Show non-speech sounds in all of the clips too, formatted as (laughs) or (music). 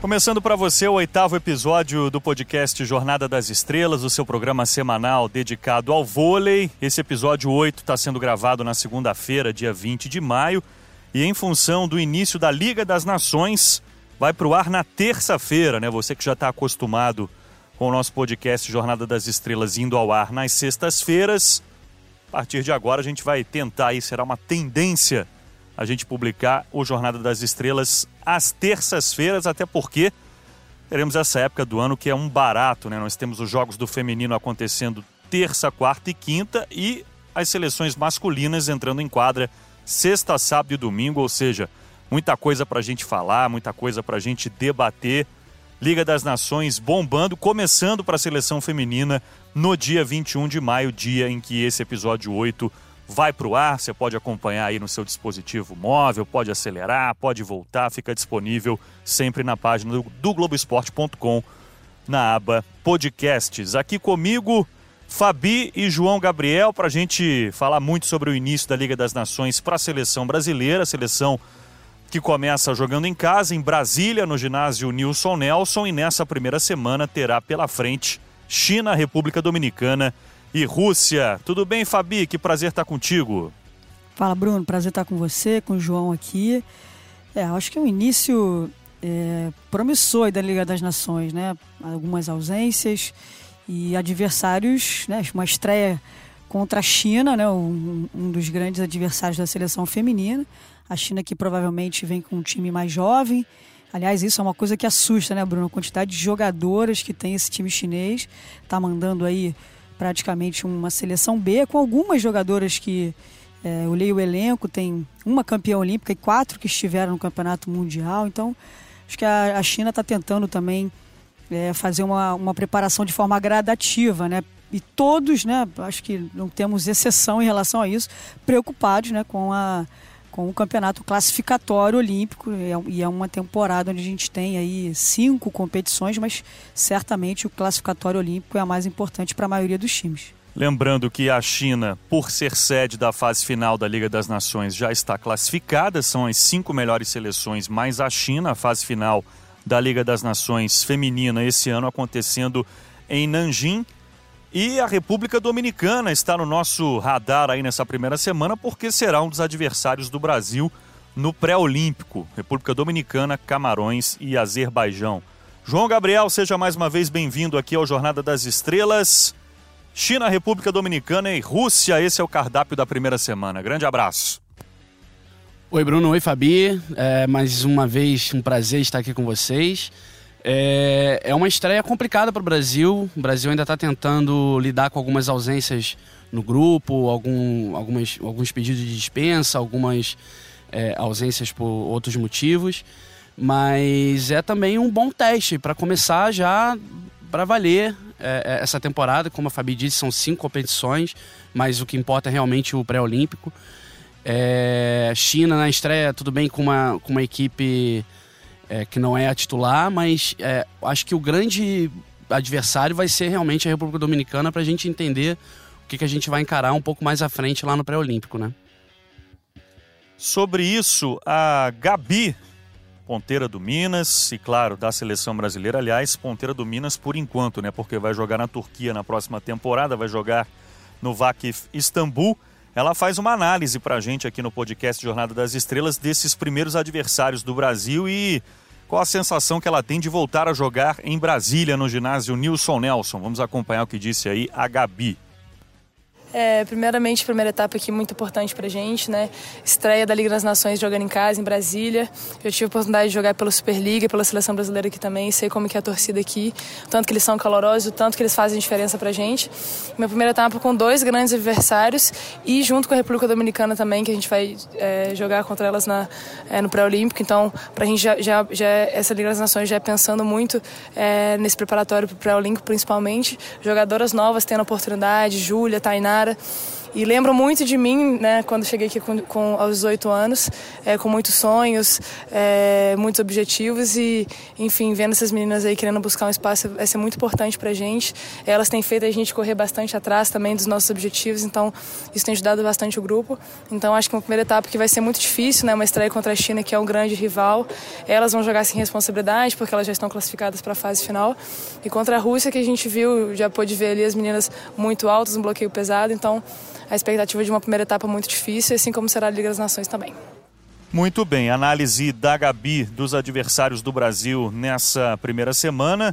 Começando para você o oitavo episódio do podcast Jornada das Estrelas, o seu programa semanal dedicado ao vôlei. Esse episódio 8 está sendo gravado na segunda-feira, dia 20 de maio, e em função do início da Liga das Nações, vai para o ar na terça-feira, né? Você que já está acostumado com o nosso podcast Jornada das Estrelas indo ao ar nas sextas-feiras. A partir de agora a gente vai tentar aí, será uma tendência a gente publicar o Jornada das Estrelas às terças-feiras, até porque teremos essa época do ano que é um barato, né? Nós temos os jogos do feminino acontecendo terça, quarta e quinta e as seleções masculinas entrando em quadra sexta, sábado e domingo, ou seja, muita coisa para a gente falar, muita coisa para a gente debater. Liga das Nações bombando, começando para a seleção feminina no dia 21 de maio, dia em que esse episódio 8 vai para o ar. Você pode acompanhar aí no seu dispositivo móvel, pode acelerar, pode voltar, fica disponível sempre na página do, do Globoesporte.com na aba podcasts. Aqui comigo, Fabi e João Gabriel, para a gente falar muito sobre o início da Liga das Nações para a seleção brasileira, seleção que começa jogando em casa, em Brasília, no ginásio Nilson Nelson, e nessa primeira semana terá pela frente China, República Dominicana e Rússia. Tudo bem, Fabi? Que prazer estar contigo. Fala, Bruno. Prazer estar com você, com o João aqui. É, acho que é um início é, promissor da Liga das Nações, né? Algumas ausências e adversários, né? Uma estreia contra a China, né? Um, um dos grandes adversários da seleção feminina. A China que provavelmente vem com um time mais jovem. Aliás, isso é uma coisa que assusta, né, Bruno? A quantidade de jogadoras que tem esse time chinês. Tá mandando aí praticamente uma seleção B, com algumas jogadoras que é, eu leio o elenco, tem uma campeã olímpica e quatro que estiveram no campeonato mundial. Então, acho que a, a China está tentando também é, fazer uma, uma preparação de forma gradativa, né? E todos, né, acho que não temos exceção em relação a isso, preocupados né, com a o campeonato classificatório olímpico é e é uma temporada onde a gente tem aí cinco competições, mas certamente o classificatório olímpico é a mais importante para a maioria dos times. Lembrando que a China, por ser sede da fase final da Liga das Nações, já está classificada, são as cinco melhores seleções, mais a China, a fase final da Liga das Nações feminina esse ano acontecendo em Nanjing. E a República Dominicana está no nosso radar aí nessa primeira semana, porque será um dos adversários do Brasil no pré-olímpico. República Dominicana, Camarões e Azerbaijão. João Gabriel, seja mais uma vez bem-vindo aqui ao Jornada das Estrelas. China, República Dominicana e Rússia, esse é o cardápio da primeira semana. Grande abraço. Oi, Bruno. Oi, Fabi. É, mais uma vez, um prazer estar aqui com vocês. É, é uma estreia complicada para o Brasil. O Brasil ainda está tentando lidar com algumas ausências no grupo, algum, algumas, alguns pedidos de dispensa, algumas é, ausências por outros motivos. Mas é também um bom teste para começar já para valer é, é, essa temporada. Como a Fabi disse, são cinco competições, mas o que importa é realmente o pré-olímpico. É, China na estreia, tudo bem com uma, com uma equipe é, que não é a titular, mas é, acho que o grande adversário vai ser realmente a República Dominicana para a gente entender o que, que a gente vai encarar um pouco mais à frente lá no pré-olímpico, né? Sobre isso, a Gabi, ponteira do Minas, e claro, da seleção brasileira, aliás, ponteira do Minas por enquanto, né? Porque vai jogar na Turquia na próxima temporada, vai jogar no Vakif Istambul. Ela faz uma análise para a gente aqui no podcast Jornada das Estrelas desses primeiros adversários do Brasil e qual a sensação que ela tem de voltar a jogar em Brasília, no ginásio Nilson Nelson? Vamos acompanhar o que disse aí a Gabi. É, primeiramente, primeira etapa aqui muito importante pra gente, né? Estreia da Liga das Nações jogando em casa, em Brasília. Eu tive a oportunidade de jogar pela Superliga, pela seleção brasileira aqui também, sei como que é a torcida aqui, tanto que eles são calorosos, tanto que eles fazem diferença pra gente. Minha primeira etapa com dois grandes adversários e junto com a República Dominicana também, que a gente vai é, jogar contra elas na, é, no pré-olímpico. Então, pra gente já, já, já, essa Liga das Nações já é pensando muito é, nesse preparatório pro pré-olímpico, principalmente. Jogadoras novas tendo oportunidade, Júlia, Tainá, para e lembro muito de mim, né, quando cheguei aqui com, com aos 18 anos, é, com muitos sonhos, é, muitos objetivos e, enfim, vendo essas meninas aí querendo buscar um espaço vai ser muito importante para a gente. Elas têm feito a gente correr bastante atrás também dos nossos objetivos, então isso tem ajudado bastante o grupo. Então acho que uma primeira etapa que vai ser muito difícil, né, uma estreia contra a China que é um grande rival. Elas vão jogar sem responsabilidade porque elas já estão classificadas para a fase final e contra a Rússia que a gente viu, já pôde ver ali as meninas muito altas, um bloqueio pesado, então a expectativa de uma primeira etapa muito difícil, assim como será a Liga das Nações também. Muito bem, análise da Gabi dos adversários do Brasil nessa primeira semana.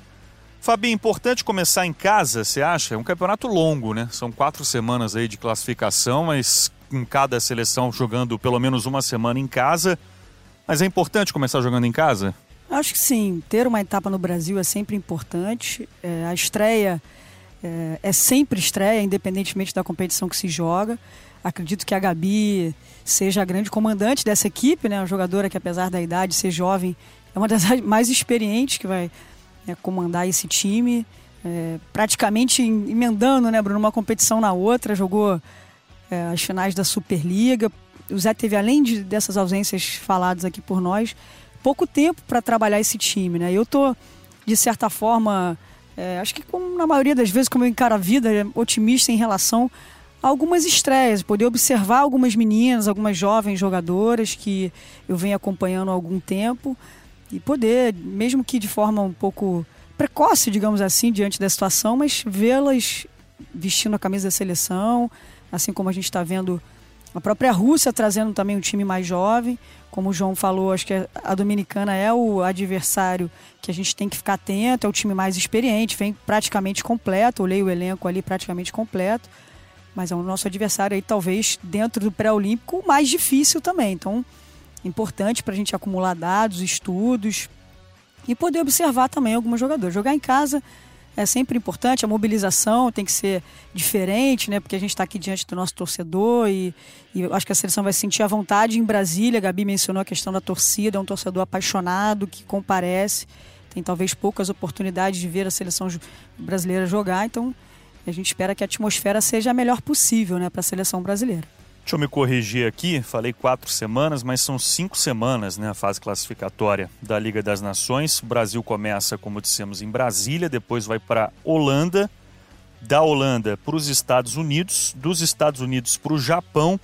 Fabi, importante começar em casa, você acha? É um campeonato longo, né? São quatro semanas aí de classificação, mas em cada seleção jogando pelo menos uma semana em casa. Mas é importante começar jogando em casa? Acho que sim. Ter uma etapa no Brasil é sempre importante. É, a estreia é, é, sempre estreia, independentemente da competição que se joga. Acredito que a Gabi seja a grande comandante dessa equipe, né? Uma jogadora que, apesar da idade ser jovem, é uma das (laughs) mais experientes que vai né, comandar esse time. É, praticamente emendando, né, Bruno, uma competição na outra, jogou é, as finais da Superliga. O Zé teve, além de, dessas ausências faladas aqui por nós, pouco tempo para trabalhar esse time, né? Eu tô, de certa forma, é, acho que como na maioria das vezes, como eu encaro a vida, é otimista em relação a algumas estreias, poder observar algumas meninas, algumas jovens jogadoras que eu venho acompanhando há algum tempo e poder, mesmo que de forma um pouco precoce, digamos assim, diante da situação, mas vê-las vestindo a camisa da seleção, assim como a gente está vendo a própria Rússia trazendo também um time mais jovem. Como o João falou, acho que a Dominicana é o adversário que a gente tem que ficar atento, é o time mais experiente, vem praticamente completo, olhei o elenco ali praticamente completo, mas é o nosso adversário aí talvez dentro do pré-olímpico mais difícil também. Então, importante para a gente acumular dados, estudos e poder observar também alguns jogadores. Jogar em casa é sempre importante, a mobilização tem que ser diferente, né? Porque a gente está aqui diante do nosso torcedor e, e acho que a seleção vai sentir a vontade em Brasília. A Gabi mencionou a questão da torcida, é um torcedor apaixonado que comparece. Tem talvez poucas oportunidades de ver a seleção brasileira jogar, então a gente espera que a atmosfera seja a melhor possível né, para a seleção brasileira. Deixa eu me corrigir aqui, falei quatro semanas, mas são cinco semanas né, a fase classificatória da Liga das Nações. O Brasil começa, como dissemos, em Brasília, depois vai para Holanda, da Holanda para os Estados Unidos, dos Estados Unidos para o Japão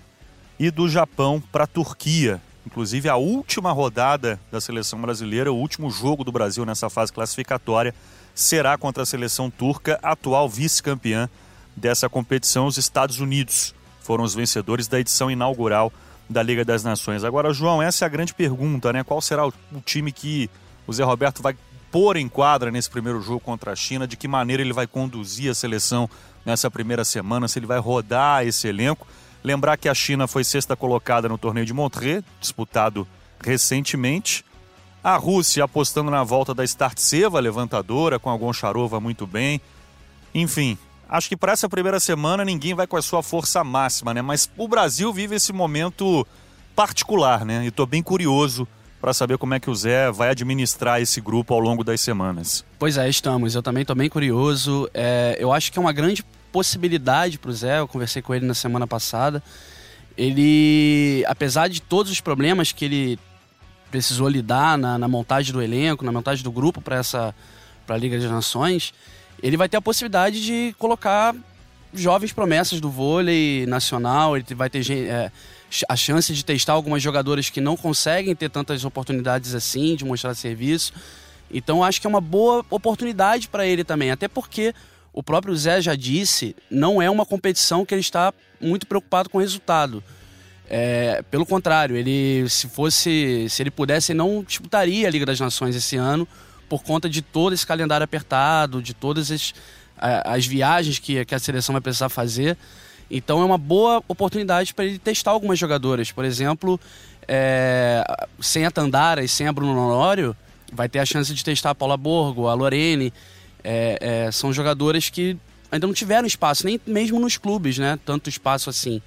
e do Japão para a Turquia. Inclusive, a última rodada da seleção brasileira, o último jogo do Brasil nessa fase classificatória, será contra a seleção turca, atual vice-campeã dessa competição, os Estados Unidos foram os vencedores da edição inaugural da Liga das Nações. Agora, João, essa é a grande pergunta, né? Qual será o, time que o Zé Roberto vai pôr em quadra nesse primeiro jogo contra a China? De que maneira ele vai conduzir a seleção nessa primeira semana? Se ele vai rodar esse elenco? Lembrar que a China foi sexta colocada no torneio de Montreux, disputado recentemente. A Rússia apostando na volta da Startseva, levantadora, com a Goncharova muito bem. Enfim, acho que para essa primeira semana ninguém vai com a sua força máxima, né? Mas o Brasil vive esse momento particular, né? E estou bem curioso para saber como é que o Zé vai administrar esse grupo ao longo das semanas. Pois é, estamos. Eu também estou bem curioso. É, eu acho que é uma grande possibilidade para o Zé. Eu conversei com ele na semana passada. Ele, apesar de todos os problemas que ele precisou lidar na, na montagem do elenco, na montagem do grupo para essa para a Liga das Nações, ele vai ter a possibilidade de colocar jovens promessas do vôlei nacional, ele vai ter é, a chance de testar algumas jogadoras que não conseguem ter tantas oportunidades assim, de mostrar serviço. Então acho que é uma boa oportunidade para ele também, até porque o próprio Zé já disse, não é uma competição que ele está muito preocupado com o resultado. É, pelo contrário, ele se fosse, se ele pudesse, não disputaria a Liga das Nações esse ano, por conta de todo esse calendário apertado, de todas as, as viagens que, que a seleção vai precisar fazer. Então é uma boa oportunidade para ele testar algumas jogadoras. Por exemplo, é, sem a Tandara e sem a Bruno Honório, vai ter a chance de testar a Paula Borgo, a Lorene. É, é, são jogadoras que ainda não tiveram espaço, nem mesmo nos clubes, né? Tanto espaço assim.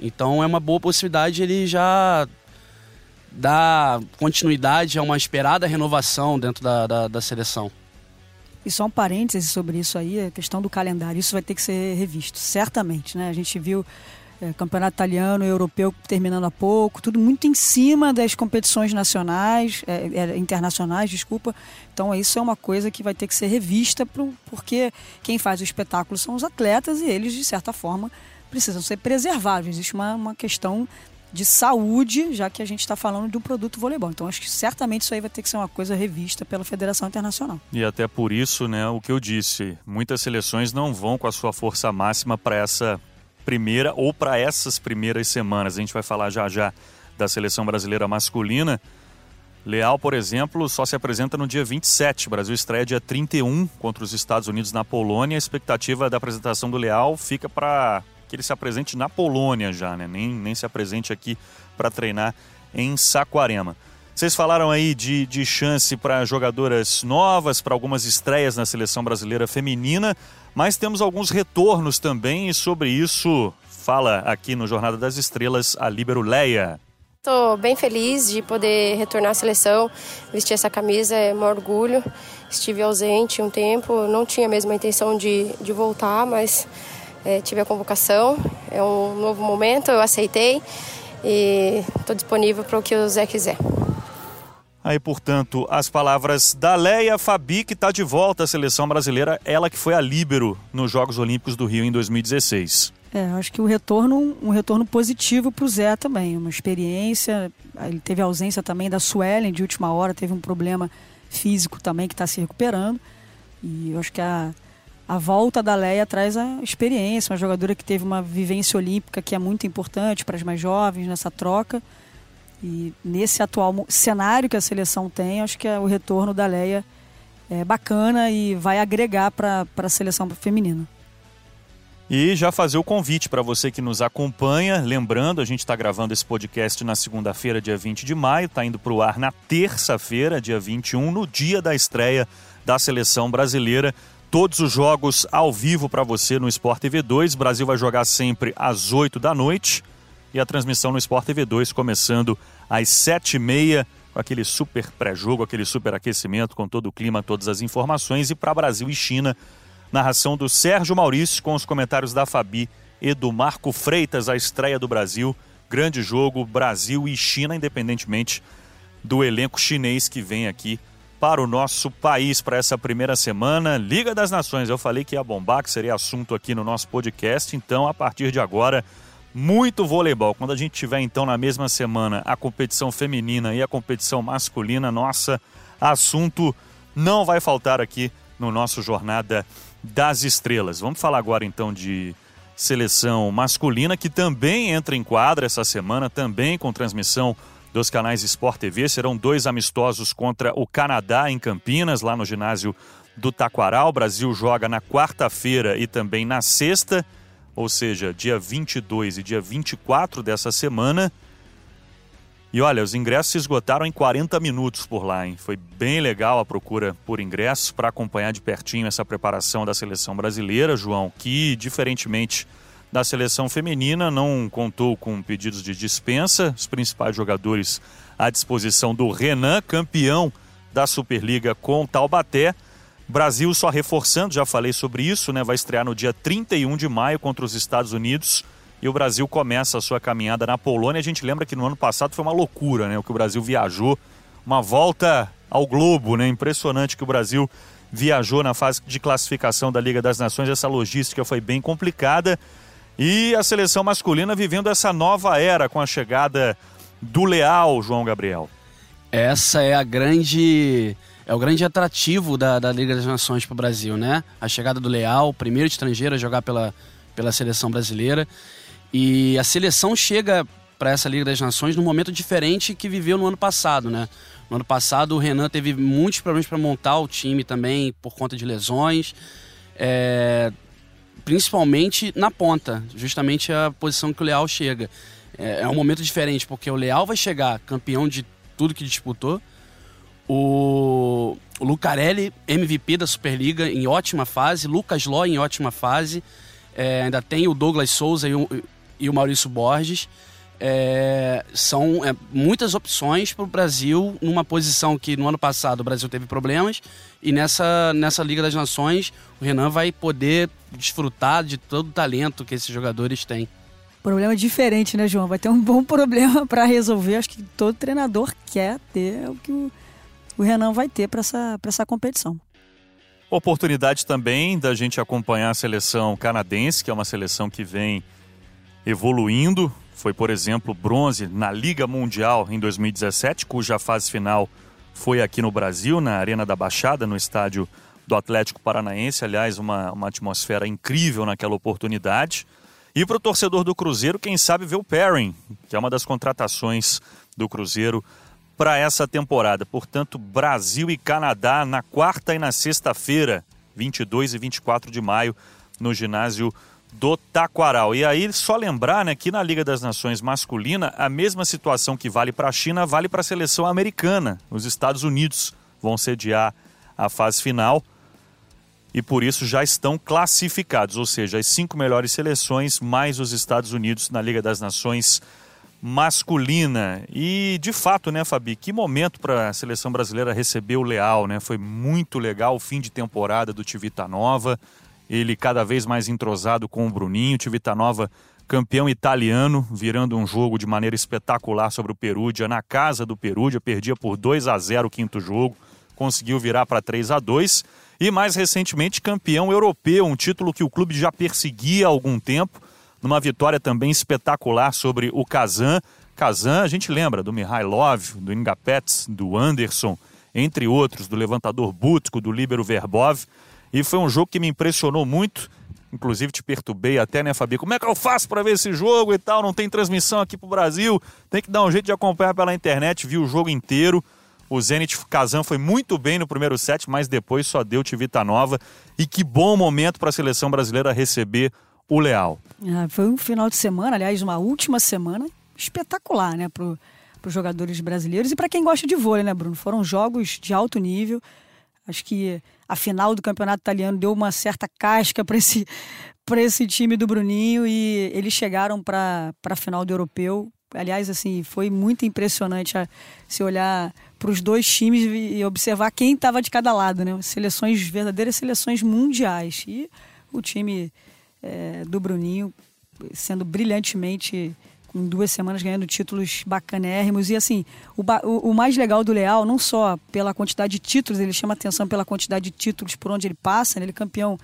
Então é uma boa possibilidade ele já dar continuidade a uma esperada renovação dentro da, da, da seleção. E só um parêntese sobre isso aí, a questão do calendário. Isso vai ter que ser revisto, certamente. Né? A gente viu é, campeonato italiano, europeu terminando há pouco, tudo muito em cima das competições nacionais, é, é, internacionais, desculpa. Então isso é uma coisa que vai ter que ser revista, pro, porque quem faz o espetáculo são os atletas e eles, de certa forma, precisam ser preservados. Existe uma, uma questão de saúde, já que a gente está falando de um produto voleibol. Então, acho que certamente isso aí vai ter que ser uma coisa revista pela Federação Internacional. E até por isso, né, o que eu disse, muitas seleções não vão com a sua força máxima para essa primeira ou para essas primeiras semanas. A gente vai falar já já da seleção brasileira masculina. Leal, por exemplo, só se apresenta no dia 27. O Brasil estreia dia 31 contra os Estados Unidos na Polônia. A expectativa da apresentação do Leal fica para que ele se apresente na Polônia já, né? Nem, nem se apresente aqui para treinar em Saquarema. Vocês falaram aí de, de chance para jogadoras novas, para algumas estreias na seleção brasileira feminina. Mas temos alguns retornos também e sobre isso fala aqui no Jornada das Estrelas a Líbero Leia. Estou bem feliz de poder retornar à seleção, vestir essa camisa, é um orgulho. Estive ausente um tempo, não tinha mesmo a intenção de, de voltar, mas é, tive a convocação. É um novo momento, eu aceitei e estou disponível para o que o Zé quiser. Aí, portanto, as palavras da Leia Fabi, que está de volta à seleção brasileira, ela que foi a líbero nos Jogos Olímpicos do Rio em 2016. É, acho que o retorno, um retorno positivo para o Zé também, uma experiência. Ele teve ausência também da Suelen de última hora, teve um problema físico também que está se recuperando. E eu acho que a, a volta da Leia traz a experiência, uma jogadora que teve uma vivência olímpica que é muito importante para as mais jovens nessa troca. E nesse atual cenário que a seleção tem, acho que é o retorno da Leia é bacana e vai agregar para a seleção feminina. E já fazer o convite para você que nos acompanha. Lembrando, a gente está gravando esse podcast na segunda-feira, dia 20 de maio, está indo para o ar na terça-feira, dia 21, no dia da estreia da seleção brasileira. Todos os jogos ao vivo para você no Sport TV 2. O Brasil vai jogar sempre às 8 da noite e a transmissão no Sport TV 2 começando às 7h30, com aquele super pré-jogo, aquele super aquecimento, com todo o clima, todas as informações. E para Brasil e China, narração do Sérgio Maurício, com os comentários da Fabi e do Marco Freitas, a estreia do Brasil. Grande jogo, Brasil e China, independentemente do elenco chinês que vem aqui para o nosso país para essa primeira semana. Liga das Nações, eu falei que ia bombar, que seria assunto aqui no nosso podcast, então a partir de agora muito voleibol. Quando a gente tiver então na mesma semana a competição feminina e a competição masculina, nossa, assunto não vai faltar aqui no nosso Jornada das Estrelas. Vamos falar agora então de seleção masculina que também entra em quadra essa semana, também com transmissão dos canais Sport TV. Serão dois amistosos contra o Canadá em Campinas, lá no ginásio do Taquaral. O Brasil joga na quarta-feira e também na sexta ou seja, dia 22 e dia 24 dessa semana. E olha, os ingressos se esgotaram em 40 minutos por lá, hein? Foi bem legal a procura por ingressos para acompanhar de pertinho essa preparação da seleção brasileira, João, que, diferentemente da seleção feminina, não contou com pedidos de dispensa. Os principais jogadores à disposição do Renan, campeão da Superliga com Taubaté. Brasil só reforçando, já falei sobre isso, né? Vai estrear no dia 31 de maio contra os Estados Unidos. E o Brasil começa a sua caminhada na Polônia. A gente lembra que no ano passado foi uma loucura, né? O que o Brasil viajou, uma volta ao globo, né? Impressionante que o Brasil viajou na fase de classificação da Liga das Nações. Essa logística foi bem complicada. E a seleção masculina vivendo essa nova era com a chegada do Leal, João Gabriel. Essa é a grande é o grande atrativo da, da Liga das Nações para o Brasil, né? A chegada do Leal, primeiro estrangeiro a jogar pela, pela seleção brasileira. E a seleção chega para essa Liga das Nações num momento diferente que viveu no ano passado, né? No ano passado o Renan teve muitos problemas para montar o time também por conta de lesões, é, principalmente na ponta, justamente a posição que o Leal chega. É, é um momento diferente porque o Leal vai chegar campeão de tudo que disputou o, o Lucarelli, MVP da Superliga, em ótima fase. Lucas Ló em ótima fase. É, ainda tem o Douglas Souza e o, e o Maurício Borges. É, são é, muitas opções para o Brasil numa posição que no ano passado o Brasil teve problemas e nessa, nessa Liga das Nações o Renan vai poder desfrutar de todo o talento que esses jogadores têm. Problema diferente, né, João? Vai ter um bom (laughs) problema para resolver. Acho que todo treinador quer ter o que o, o Renan vai ter para essa, essa competição. Oportunidade também da gente acompanhar a seleção canadense, que é uma seleção que vem evoluindo. Foi, por exemplo, bronze na Liga Mundial em 2017, cuja fase final foi aqui no Brasil, na Arena da Baixada, no estádio do Atlético Paranaense. Aliás, uma, uma atmosfera incrível naquela oportunidade. E para o torcedor do Cruzeiro, quem sabe ver o Perrin, que é uma das contratações do Cruzeiro para essa temporada. Portanto, Brasil e Canadá na quarta e na sexta-feira, 22 e 24 de maio, no ginásio do Taquaral. E aí, só lembrar né, que na Liga das Nações masculina, a mesma situação que vale para a China vale para a seleção americana. Os Estados Unidos vão sediar a fase final e por isso já estão classificados, ou seja, as cinco melhores seleções mais os Estados Unidos na Liga das Nações masculina. E de fato, né, Fabi, que momento para a seleção brasileira receber o Leal, né? Foi muito legal o fim de temporada do Tivita Nova. Ele cada vez mais entrosado com o Bruninho, Tivita Nova campeão italiano, virando um jogo de maneira espetacular sobre o Perúdia na casa do Perúdia, perdia por 2 a 0 o quinto jogo, conseguiu virar para 3 a 2 e mais recentemente campeão europeu, um título que o clube já perseguia há algum tempo numa vitória também espetacular sobre o Kazan. Kazan, a gente lembra do Mihailov, do Ingapets, do Anderson, entre outros, do levantador Butko, do líbero Verbov. E foi um jogo que me impressionou muito. Inclusive te perturbei até, né, Fabi? Como é que eu faço para ver esse jogo e tal? Não tem transmissão aqui pro Brasil. Tem que dar um jeito de acompanhar pela internet, vi o jogo inteiro. O Zenit Kazan foi muito bem no primeiro set, mas depois só deu Tivita Nova. E que bom momento para a seleção brasileira receber o Leal. Ah, foi um final de semana, aliás, uma última semana espetacular, né, para os jogadores brasileiros e para quem gosta de vôlei, né, Bruno? Foram jogos de alto nível. Acho que a final do campeonato italiano deu uma certa casca para esse, (laughs) esse time do Bruninho e eles chegaram para a final do europeu. Aliás, assim, foi muito impressionante a, se olhar para os dois times e observar quem estava de cada lado, né? Seleções verdadeiras seleções mundiais. E o time é, do Bruninho, sendo brilhantemente com duas semanas ganhando títulos bacanérrimos. E assim, o, o, o, mais legal do Leal, não só pela quantidade de títulos, ele chama atenção pela quantidade de títulos por onde ele passa, né? ele é campeão.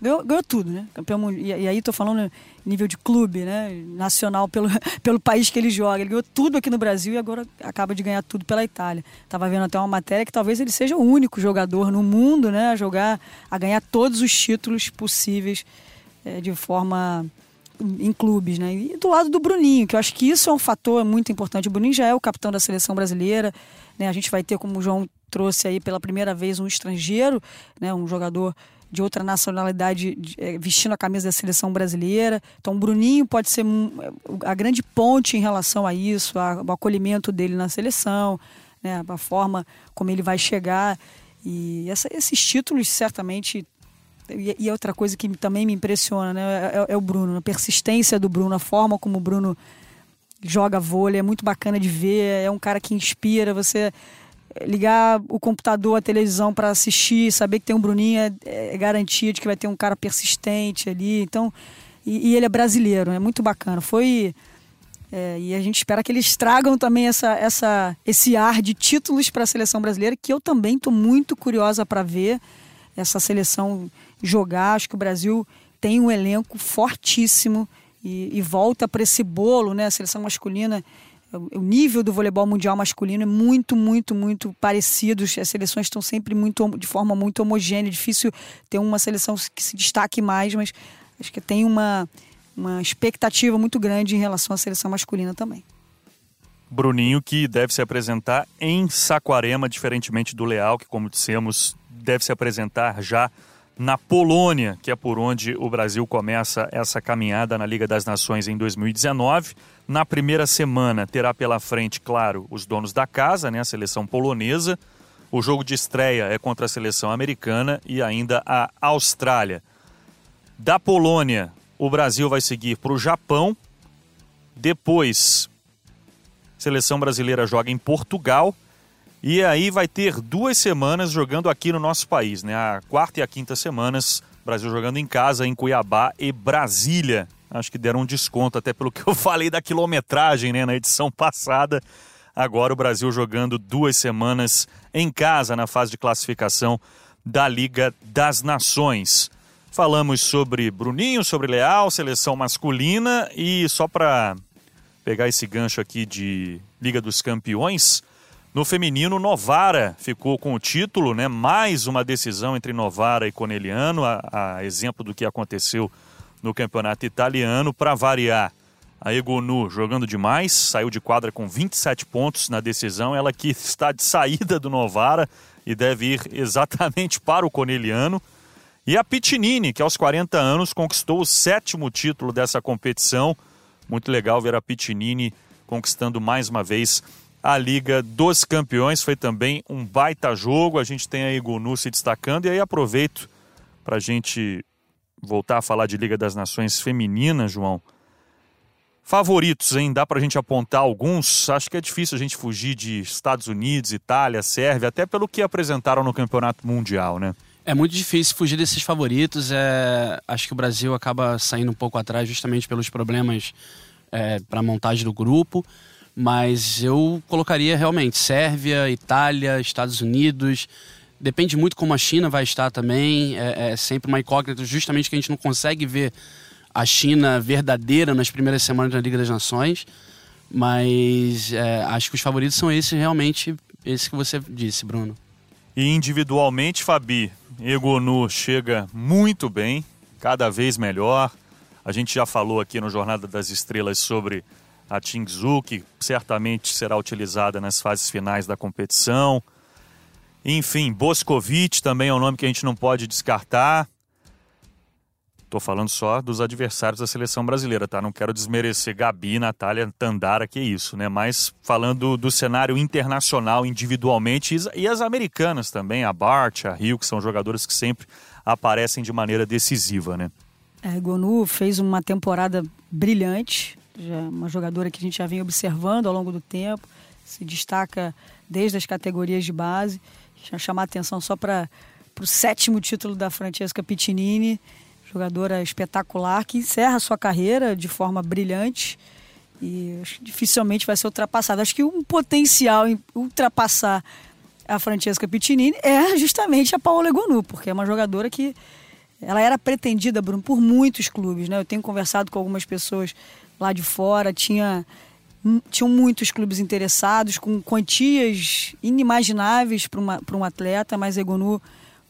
Ganhou, ganhou tudo, né? Campeão, e, e aí estou falando nível de clube, né? Nacional, pelo, (laughs) pelo país que ele joga. Ele ganhou tudo aqui no Brasil e agora acaba de ganhar tudo pela Itália. Tava vendo até uma matéria que talvez ele seja o único jogador no mundo, né? A jogar, a ganhar todos os títulos possíveis é, de forma em clubes, né? E do lado do Bruninho, que eu acho que isso é um fator muito importante. O Bruninho já é o capitão da seleção brasileira, né? A gente vai ter, como o João trouxe aí pela primeira vez, um estrangeiro, né? Um jogador de outra nacionalidade é, vestindo a camisa da seleção brasileira. Então, o Bruninho pode ser a grande ponte em relação a isso, ao acolhimento dele na seleção, né? A forma como ele vai chegar. E essa, esses títulos certamente e, e outra coisa que também me impressiona, né? É, é, é, o Bruno, a persistência do Bruno, a forma como o Bruno joga vôlei, é muito bacana de ver, é um cara que inspira você ligar o computador, a televisão para assistir, saber que tem um Bruninho é, é, garantia de que vai ter um cara persistente ali. Então, e, e ele é brasileiro, é muito bacana. Foi é, e a gente espera que eles tragam também essa, essa, esse ar de títulos para a seleção brasileira, que eu também estou muito curiosa para ver essa seleção jogar. Acho que o Brasil tem um elenco fortíssimo e, e volta para esse bolo, né? A seleção masculina, o nível do voleibol mundial masculino é muito, muito, muito parecido. As seleções estão sempre muito de forma muito homogênea. É difícil ter uma seleção que se destaque mais, mas acho que tem uma, uma expectativa muito grande em relação à seleção masculina também. Bruninho, que deve se apresentar em Saquarema, diferentemente do Leal, que, como dissemos, deve se apresentar já na Polônia, que é por onde o Brasil começa essa caminhada na Liga das Nações em 2019. Na primeira semana terá pela frente, claro, os donos da casa, né, a seleção polonesa. O jogo de estreia é contra a seleção americana e ainda a Austrália. Da Polônia, o Brasil vai seguir para o Japão. Depois, a seleção brasileira joga em Portugal e aí vai ter duas semanas jogando aqui no nosso país, né? A quarta e a quinta semanas, Brasil jogando em casa, em Cuiabá e Brasília. acho que deram um desconto, até pelo (laughs) que eu falei da quilometragem né, na edição passada. Agora o Brasil jogando duas semanas em casa na fase de classificação da Liga das Nações. Falamos sobre Bruninho, sobre Leal, seleção masculina e só para pegar esse gancho aqui de Liga dos Campeões, no feminino, Novara ficou com o título, né? Mais uma decisão entre Novara e Coneliano, a, a exemplo do que aconteceu no campeonato italiano. Para variar, a Egonu jogando demais, saiu de quadra com 27 pontos na decisão. Ela que está de saída do Novara e deve ir exatamente para o Coneliano. E a Pitinini, que aos 40 anos conquistou o sétimo título dessa competição. Muito legal ver a Pitinini conquistando mais uma vez a Liga dos Campeões. Foi também um baita jogo. A gente tem a Igonu se destacando. E aí aproveito para a gente voltar a falar de Liga das Nações Feminina, João. Favoritos, hein? Dá para a gente apontar alguns. Acho que é difícil a gente fugir de Estados Unidos, Itália, Sérvia, até pelo que apresentaram no Campeonato Mundial, né? É muito difícil fugir desses favoritos. É... Acho que o Brasil acaba saindo um pouco atrás justamente pelos problemas é, para a montagem do grupo. Mas eu colocaria realmente Sérvia, Itália, Estados Unidos. Depende muito como a China vai estar também. É, é sempre uma incógnita, justamente que a gente não consegue ver a China verdadeira nas primeiras semanas da Liga das Nações. Mas é, acho que os favoritos são esses, realmente, esse que você disse, Bruno. E individualmente, Fabi, Egonu chega muito bem, cada vez melhor. A gente já falou aqui no Jornada das Estrelas sobre a Tingzu, que certamente será utilizada nas fases finais da competição. Enfim, Boscovic também é um nome que a gente não pode descartar. Estou falando só dos adversários da seleção brasileira, tá? Não quero desmerecer Gabi, Natália, Tandara, que isso, né? Mas falando do cenário internacional individualmente e as americanas também, a Bart, a Rio, que são jogadoras que sempre aparecem de maneira decisiva, né? É, Gonu fez uma temporada brilhante, já uma jogadora que a gente já vem observando ao longo do tempo, se destaca desde as categorias de base. Eu chamar a atenção só para o sétimo título da Francesca Piccinini, jogadora espetacular que encerra sua carreira de forma brilhante e dificilmente vai ser ultrapassada. Acho que um potencial em ultrapassar a Francesca Piccinini é justamente a Paola Egonu, porque é uma jogadora que ela era pretendida, Bruno, por muitos clubes, né? Eu tenho conversado com algumas pessoas lá de fora, tinha tinham muitos clubes interessados com quantias inimagináveis para um atleta, mas Egonu,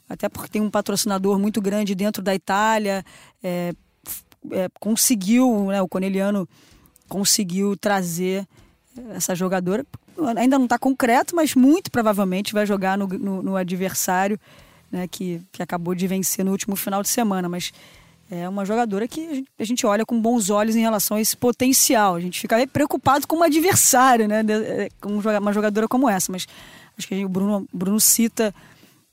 até porque tem um patrocinador muito grande dentro da Itália, é, é, conseguiu, né, o Corneliano conseguiu trazer essa jogadora. Ainda não está concreto, mas muito provavelmente vai jogar no, no, no adversário né, que, que acabou de vencer no último final de semana. Mas é uma jogadora que a gente olha com bons olhos em relação a esse potencial. A gente fica preocupado com uma adversária, né? É, com uma jogadora como essa. Mas acho que o Bruno, Bruno cita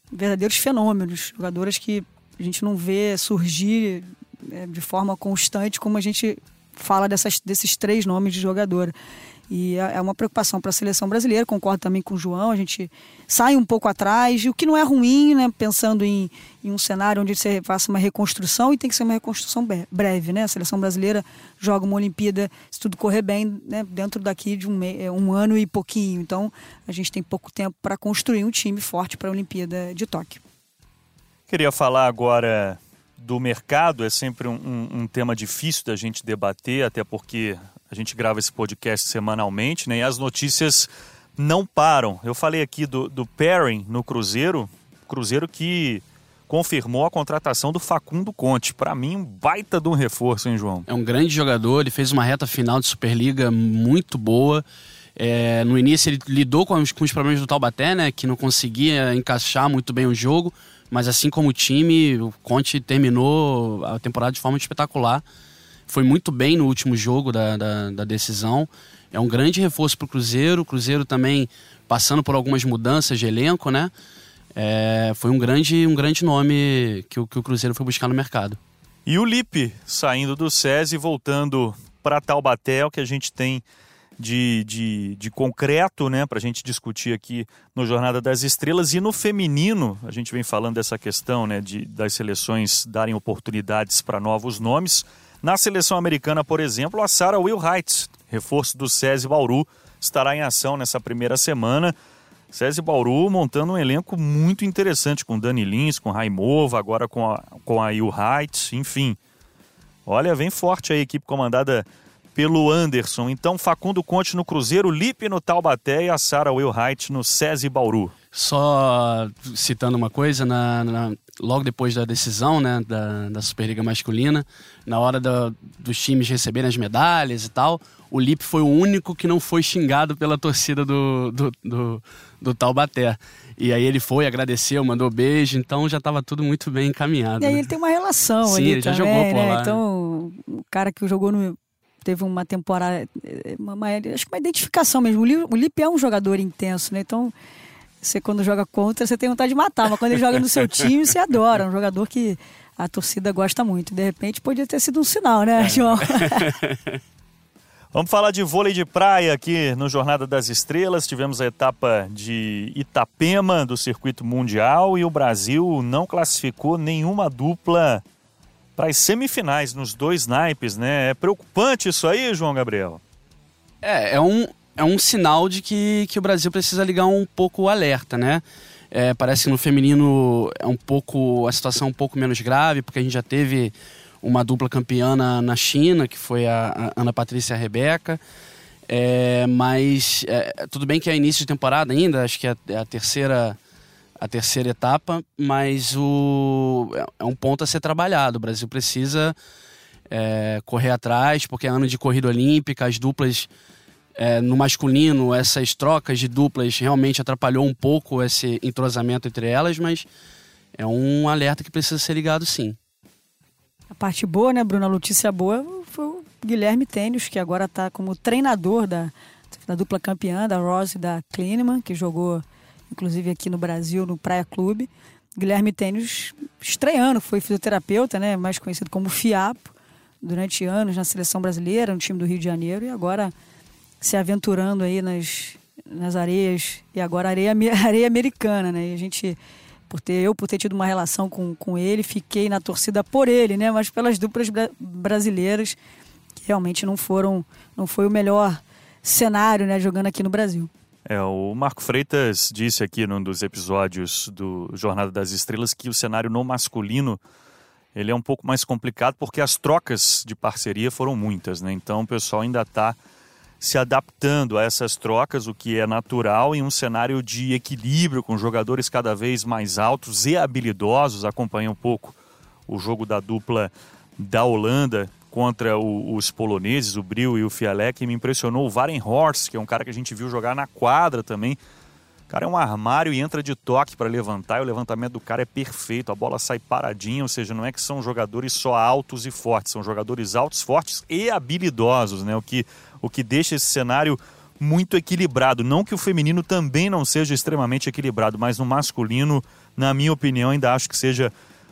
verdadeiros fenômenos, jogadoras que a gente não vê surgir é, de forma constante como a gente fala dessas, desses três nomes de jogadora. E é, é uma preocupação para a seleção brasileira, concordo também com o João, a gente sai um pouco atrás, o que não é ruim, né? Pensando em, em um cenário onde você faça uma reconstrução e tem que ser uma reconstrução breve, né? A seleção brasileira joga uma Olimpíada, se tudo correr bem, né? dentro daqui de um, é, um ano e pouquinho. Então a gente tem pouco tempo para construir um time forte para a Olimpíada de Tóquio. Queria falar agora do mercado, é sempre um, um, tema difícil da gente debater, até porque a gente grava esse podcast semanalmente, né? E as notícias não param. Eu falei aqui do, do pairing no Cruzeiro, Cruzeiro que confirmou a contratação do Facundo Conte. Para mim, um baita de um reforço, hein, João? É um grande jogador, ele fez uma reta final de Superliga muito boa. É, no início ele lidou com os, com os, problemas do Taubaté, né, que não conseguia encaixar muito bem o jogo, mas assim como o time, o Conte terminou a temporada de forma espetacular foi muito bem no último jogo da, da, da decisão. É um grande reforço para o Cruzeiro. O Cruzeiro também passando por algumas mudanças de elenco, né? É, foi um grande, um grande nome que o, que o Cruzeiro foi buscar no mercado. E o Lipe saindo do SESI e voltando para Taubaté, o que a gente tem de, de, de concreto, né, para a gente discutir aqui no Jornada das Estrelas. E no feminino, a gente vem falando dessa questão né, de, das seleções darem oportunidades para novos nomes. Na seleção americana, por exemplo, a Sarah Wilhite, reforço do SESI Bauru, estará em ação nessa primeira semana. SESI Bauru montando um elenco muito interessante com Dani Lins, com Raimova, agora com a, com a Wilhite, enfim. Olha, vem forte a equipe comandada pelo Anderson. Então, Facundo Conte no Cruzeiro, Lipe no Taubaté e a Sara Wilhite no SESI Bauru. Só citando uma coisa, na, na, logo depois da decisão né, da, da Superliga Masculina, na hora da, dos times receberem as medalhas e tal, o Lipe foi o único que não foi xingado pela torcida do, do, do, do Taubaté. E aí ele foi, agradeceu, mandou beijo, então já estava tudo muito bem encaminhado. E aí né? ele tem uma relação Sim, ali ele já também, jogou por né? lá. Então, o cara que jogou no teve uma temporada, eh, uma, uma- acho que uma identificação mesmo. O Li- O Lipe é um jogador intenso, né? Então, você quando joga contra, você tem vontade de matar, mas quando ele joga no seu (laughs) time, você adora. É um jogador que a torcida gosta muito. De repente, podia ter sido um sinal, né, É. João? (laughs) Vamos falar de vôlei de praia aqui no Jornada das Estrelas. Tivemos a etapa de Itapema do circuito mundial e o Brasil não classificou nenhuma dupla para as semifinais nos dois naipes, né? É preocupante isso aí, João Gabriel. É, é um, é um sinal de que, que o Brasil precisa ligar um pouco o alerta, né? É, parece que no feminino é um pouco a situação é um pouco menos grave, porque a gente já teve uma dupla campeã na, na China, que foi a, a Ana Patrícia e a Rebeca. É, mas é, tudo bem que é início de temporada ainda, acho que é, é a terceira a terceira etapa, mas o, é- é um ponto a ser trabalhado. O Brasil precisa é, correr atrás, porque é ano de corrida olímpica, as duplas é, no masculino, essas trocas de duplas realmente atrapalhou um pouco esse entrosamento entre elas, mas é um alerta que precisa ser ligado sim. A parte boa, né, Bruno? A notícia boa foi o Guilherme Tênis, que agora está como treinador da, da dupla campeã, da Rose e da Klineman, que jogou inclusive aqui no Brasil, no Praia Clube. Guilherme Tênis estreando, foi fisioterapeuta, né, mais conhecido como FIAPO, durante anos na seleção brasileira, no time do Rio de Janeiro, e agora se aventurando aí nas, nas areias, e agora areia, (laughs) areia americana, né? E a gente, por ter, eu por ter tido uma relação com, com ele, fiquei na torcida por ele, né? Mas pelas duplas bra- brasileiras, que realmente não foram, não foi o melhor cenário, né, jogando aqui no Brasil. É, o Marco Freitas disse aqui num dos episódios do Jornada das Estrelas que o cenário no masculino ele é um pouco mais complicado porque as trocas de parceria foram muitas, né? Então o pessoal ainda está se adaptando a essas trocas, o que é natural em um cenário de equilíbrio com jogadores cada vez mais altos e habilidosos. Acompanha um pouco o jogo da dupla da Holanda contra o- os poloneses, o Bril e o Fialek, e me impressionou o Varenhorst, que é um cara que a gente viu jogar na quadra também. O cara é um armário e entra de toque para levantar, e o levantamento do cara é perfeito, a bola sai paradinha, ou seja, não é que são jogadores só altos e fortes, são jogadores altos, fortes e habilidosos, né? O que, o que deixa esse cenário muito equilibrado. Não que o feminino também não seja extremamente equilibrado, mas no masculino, na minha opinião, ainda acho que seja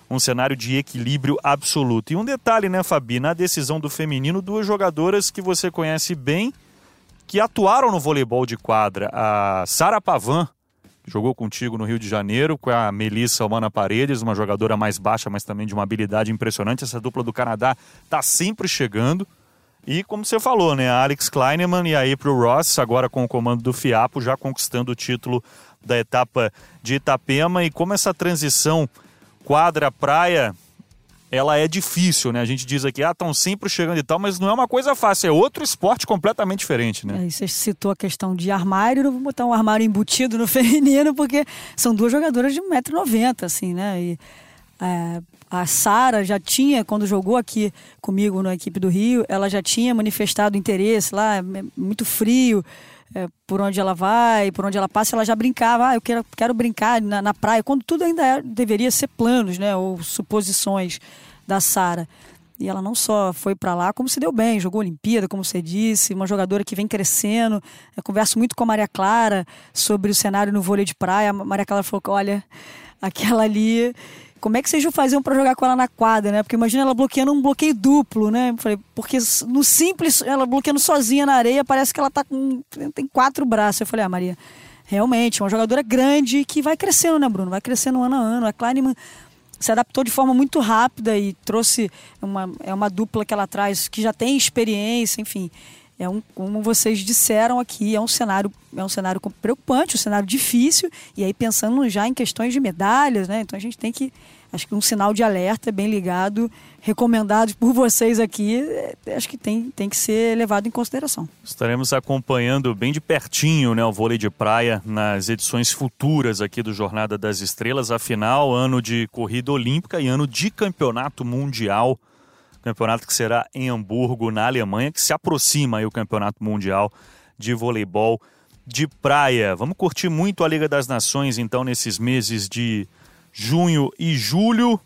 um cenário de equilíbrio absoluto. E um detalhe, né, Fabi? Na decisão do feminino, duas jogadoras que você conhece bem, que atuaram no voleibol de quadra. A Sara Pavan, que jogou contigo no Rio de Janeiro, com a Melissa Almana Paredes, uma jogadora mais baixa, mas também de uma habilidade impressionante. Essa dupla do Canadá tá sempre chegando. E como você falou, né, a Alex Kleineman e a April Ross, agora com o comando do FIAPO, já conquistando o título da etapa de Itapema. E como essa transição quadra-praia, ela é difícil, né? A gente diz aqui, ah, estão sempre chegando e tal, mas não é uma coisa fácil, é outro esporte completamente diferente, né? Aí você citou a questão de armário, não vou botar um armário embutido no (laughs) feminino, porque são duas jogadoras de 1,90m, assim, né? E é, a Sara já tinha, quando jogou aqui comigo na equipe do Rio, ela já tinha manifestado interesse lá, é muito frio, é, por onde ela vai, por onde ela passa, ela já brincava, ah, eu quero, quero brincar na, na praia, quando tudo ainda é- deveria ser planos, né? Ou suposições da Sara. E ela não só foi para lá, como se deu bem, jogou Olimpíada, como você disse, uma jogadora que vem crescendo. Eu converso muito com a Maria Clara sobre o cenário no vôlei de praia. A Maria Clara falou olha, aquela ali. Como é que vocês faziam para jogar com ela na quadra, né? Porque imagina ela bloqueando um bloqueio duplo, né? Eu Falei, porque no simples, ela bloqueando sozinha na areia, parece que ela tá com. tem quatro braços. Eu falei, ah, Maria, realmente, uma jogadora grande que vai crescendo, né, Bruno? Vai crescendo ano a ano. A Kleineman se adaptou de forma muito rápida e trouxe uma, é uma dupla que ela traz que já tem experiência, enfim. É um, como vocês disseram aqui, é um cenário é um cenário preocupante, um cenário difícil e aí pensando já em questões de medalhas, né? Então a gente tem que acho que um sinal de alerta bem ligado, recomendado por vocês aqui, é, acho que tem, tem que ser levado em consideração. Estaremos acompanhando bem de pertinho né, o vôlei de praia nas edições futuras aqui do Jornada das Estrelas. Afinal, ano de corrida olímpica e ano de campeonato mundial. Campeonato que será em Hamburgo, na Alemanha, que se aproxima aí o campeonato mundial de voleibol de praia. Vamos curtir muito a Liga das Nações, então, nesses meses de junho e julho.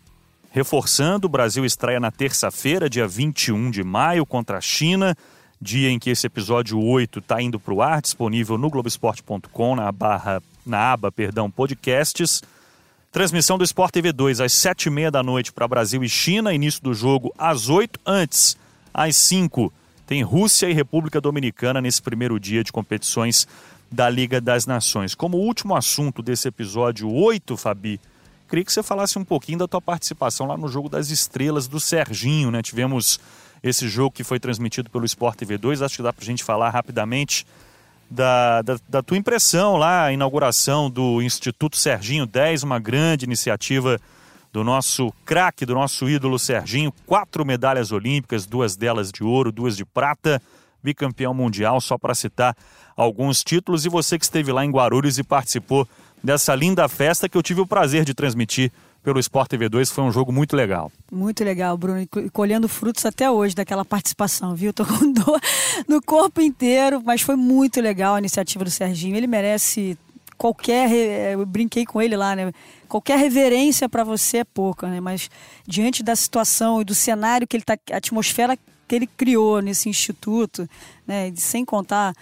Reforçando, o Brasil estreia na terça-feira, dia 21 de maio, contra a China, dia em que esse episódio 8 está indo para o ar, disponível no Globoesporte.com, na, barra, na aba perdão, podcasts. Transmissão do Sport TV 2 às 7h30 da noite para Brasil e China, início do jogo às 8 antes, às 5 tem Rússia e República Dominicana nesse primeiro dia de competições da Liga das Nações. Como último assunto desse episódio 8, Fabi, queria que você falasse um pouquinho da tua participação lá no jogo das estrelas do Serginho, né? Tivemos esse jogo que foi transmitido pelo Sport TV 2, acho que dá pra gente falar rapidamente da, da, da tua impressão lá, a inauguração do Instituto Serginho 10, uma grande iniciativa do nosso craque, do nosso ídolo Serginho, quatro medalhas olímpicas, duas delas de ouro, duas de prata, bicampeão mundial, só para citar alguns títulos. E você que esteve lá em Guarulhos e participou dessa linda festa que eu tive o prazer de transmitir pelo Sport TV 2, foi um jogo muito legal. Muito legal, Bruno, e colhendo frutos até hoje daquela participação, viu? Tô com (laughs) dor no corpo inteiro, mas foi muito legal a iniciativa do Serginho. Ele merece qualquer. Eu brinquei com ele lá, né? Qualquer reverência para você é pouca, né? Mas diante da situação e do cenário que ele tá, a atmosfera que ele criou nesse instituto, né? Sem contar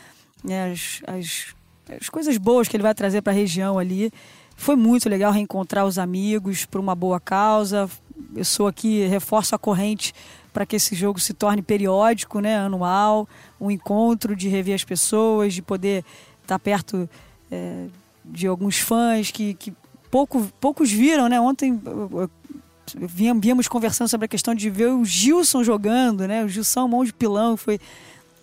né, as, as as coisas boas que ele vai trazer para a região ali. Foi muito legal reencontrar os amigos por uma boa causa. Eu sou aqui, reforço a corrente para que esse jogo se torne periódico, né, anual, um encontro de rever as pessoas, de poder estar perto é, de alguns fãs que, que pouco, poucos viram, né? Ontem víamos conversando sobre a questão de ver o Gilson jogando, né? O Gilson mão de pilão foi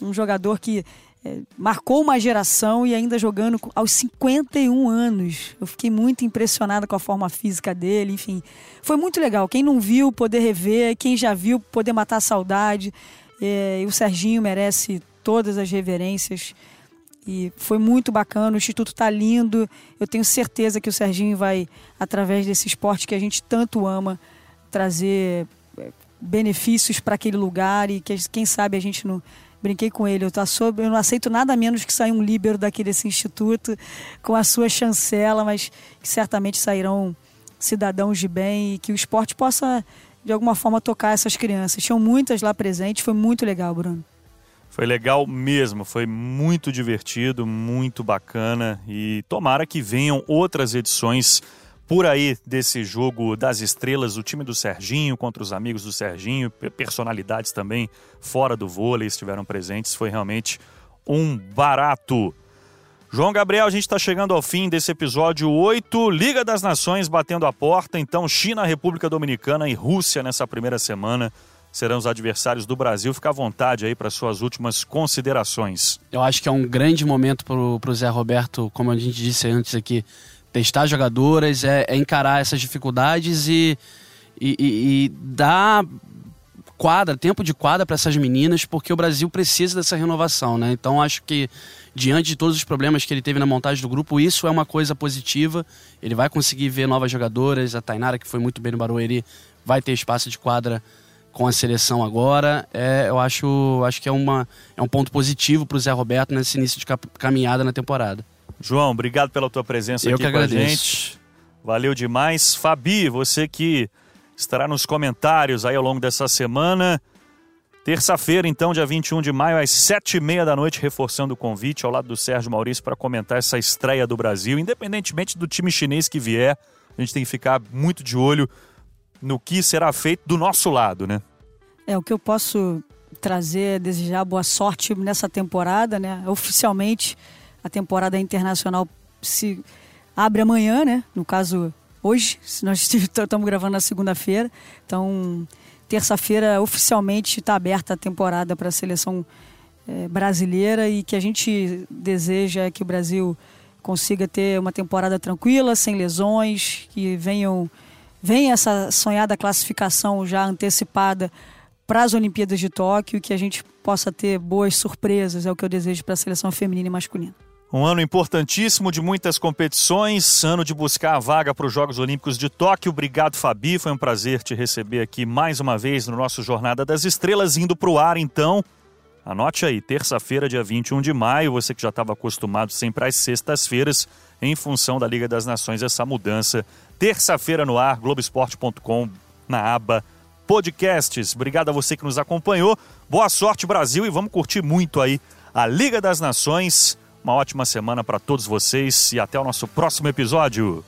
um jogador que é, marcou uma geração e ainda jogando aos 51 anos. Eu fiquei muito impressionada com a forma física dele, enfim. Foi muito legal. Quem não viu, poder rever. Quem já viu, poder matar a saudade. É, e o Serginho merece todas as reverências. E foi muito bacana, o Instituto está lindo. Eu tenho certeza que o Serginho vai, através desse esporte que a gente tanto ama, trazer é, benefícios para aquele lugar e que, quem sabe, a gente não brinquei com ele, eu, tá sobre, eu não aceito nada menos que sair um líbero daquele desse instituto com a sua chancela, mas que certamente sairão cidadãos de bem e que o esporte possa, de alguma forma, tocar essas crianças. Tinham muitas lá presentes, foi muito legal, Bruno. Foi legal mesmo, foi muito divertido, muito bacana e tomara que venham outras edições por aí desse jogo das estrelas, o time do Serginho contra os amigos do Serginho, personalidades também fora do vôlei estiveram presentes, foi realmente um barato. João Gabriel, a gente está chegando ao fim desse episódio 8, Liga das Nações batendo a porta, então China, República Dominicana e Rússia nessa primeira semana serão os adversários do Brasil. Fica à vontade aí para suas últimas considerações. Eu acho que é um grande momento para o Zé Roberto, como a gente disse antes aqui, testar jogadoras, é, é encarar essas dificuldades e, e, e, e dar quadra, tempo de quadra para essas meninas, porque o Brasil precisa dessa renovação, né? Então acho que diante de todos os problemas que ele teve na montagem do grupo, isso é uma coisa positiva. Ele vai conseguir ver novas jogadoras, a Tainara que foi muito bem no Barueri, vai ter espaço de quadra com a seleção agora. É, eu acho, acho que é, uma, é um ponto positivo para o Zé Roberto nesse início de caminhada na temporada. João, obrigado pela tua presença Eu aqui que com agradeço. a gente. Valeu demais. Fabi, você que estará nos comentários aí ao longo dessa semana. Terça-feira, então, dia 21 de maio, às sete e meia da noite, reforçando o convite ao lado do Sérgio Maurício para comentar essa estreia do Brasil. Independentemente do time chinês que vier, a gente tem que ficar muito de olho no que será feito do nosso lado, né? É, o que eu posso trazer, desejar boa sorte nessa temporada, né? Oficialmente, a temporada internacional se abre amanhã, né? No caso, hoje, nós (laughs) estamos gravando na segunda-feira, então terça-feira oficialmente está aberta a temporada para a seleção é, brasileira e que a gente deseja que o Brasil consiga ter uma temporada tranquila, sem lesões, que venham venha essa sonhada classificação já antecipada para as Olimpíadas de Tóquio, que a gente possa ter boas surpresas, é o que eu desejo para a seleção feminina e masculina. Um ano importantíssimo de muitas competições, ano de buscar a vaga para os Jogos Olímpicos de Tóquio. Obrigado, Fabi. Foi um prazer te receber aqui mais uma vez no nosso Jornada das Estrelas, indo para o ar então. Anote aí, terça-feira, dia 21 de maio, você que já estava acostumado sempre às sextas-feiras, em função da Liga das Nações, essa mudança. Terça-feira no ar, Globoesporte.com, na aba podcasts. Obrigado a você que nos acompanhou. Boa sorte, Brasil, e vamos curtir muito aí a Liga das Nações. Uma ótima semana para todos vocês e até o nosso próximo episódio.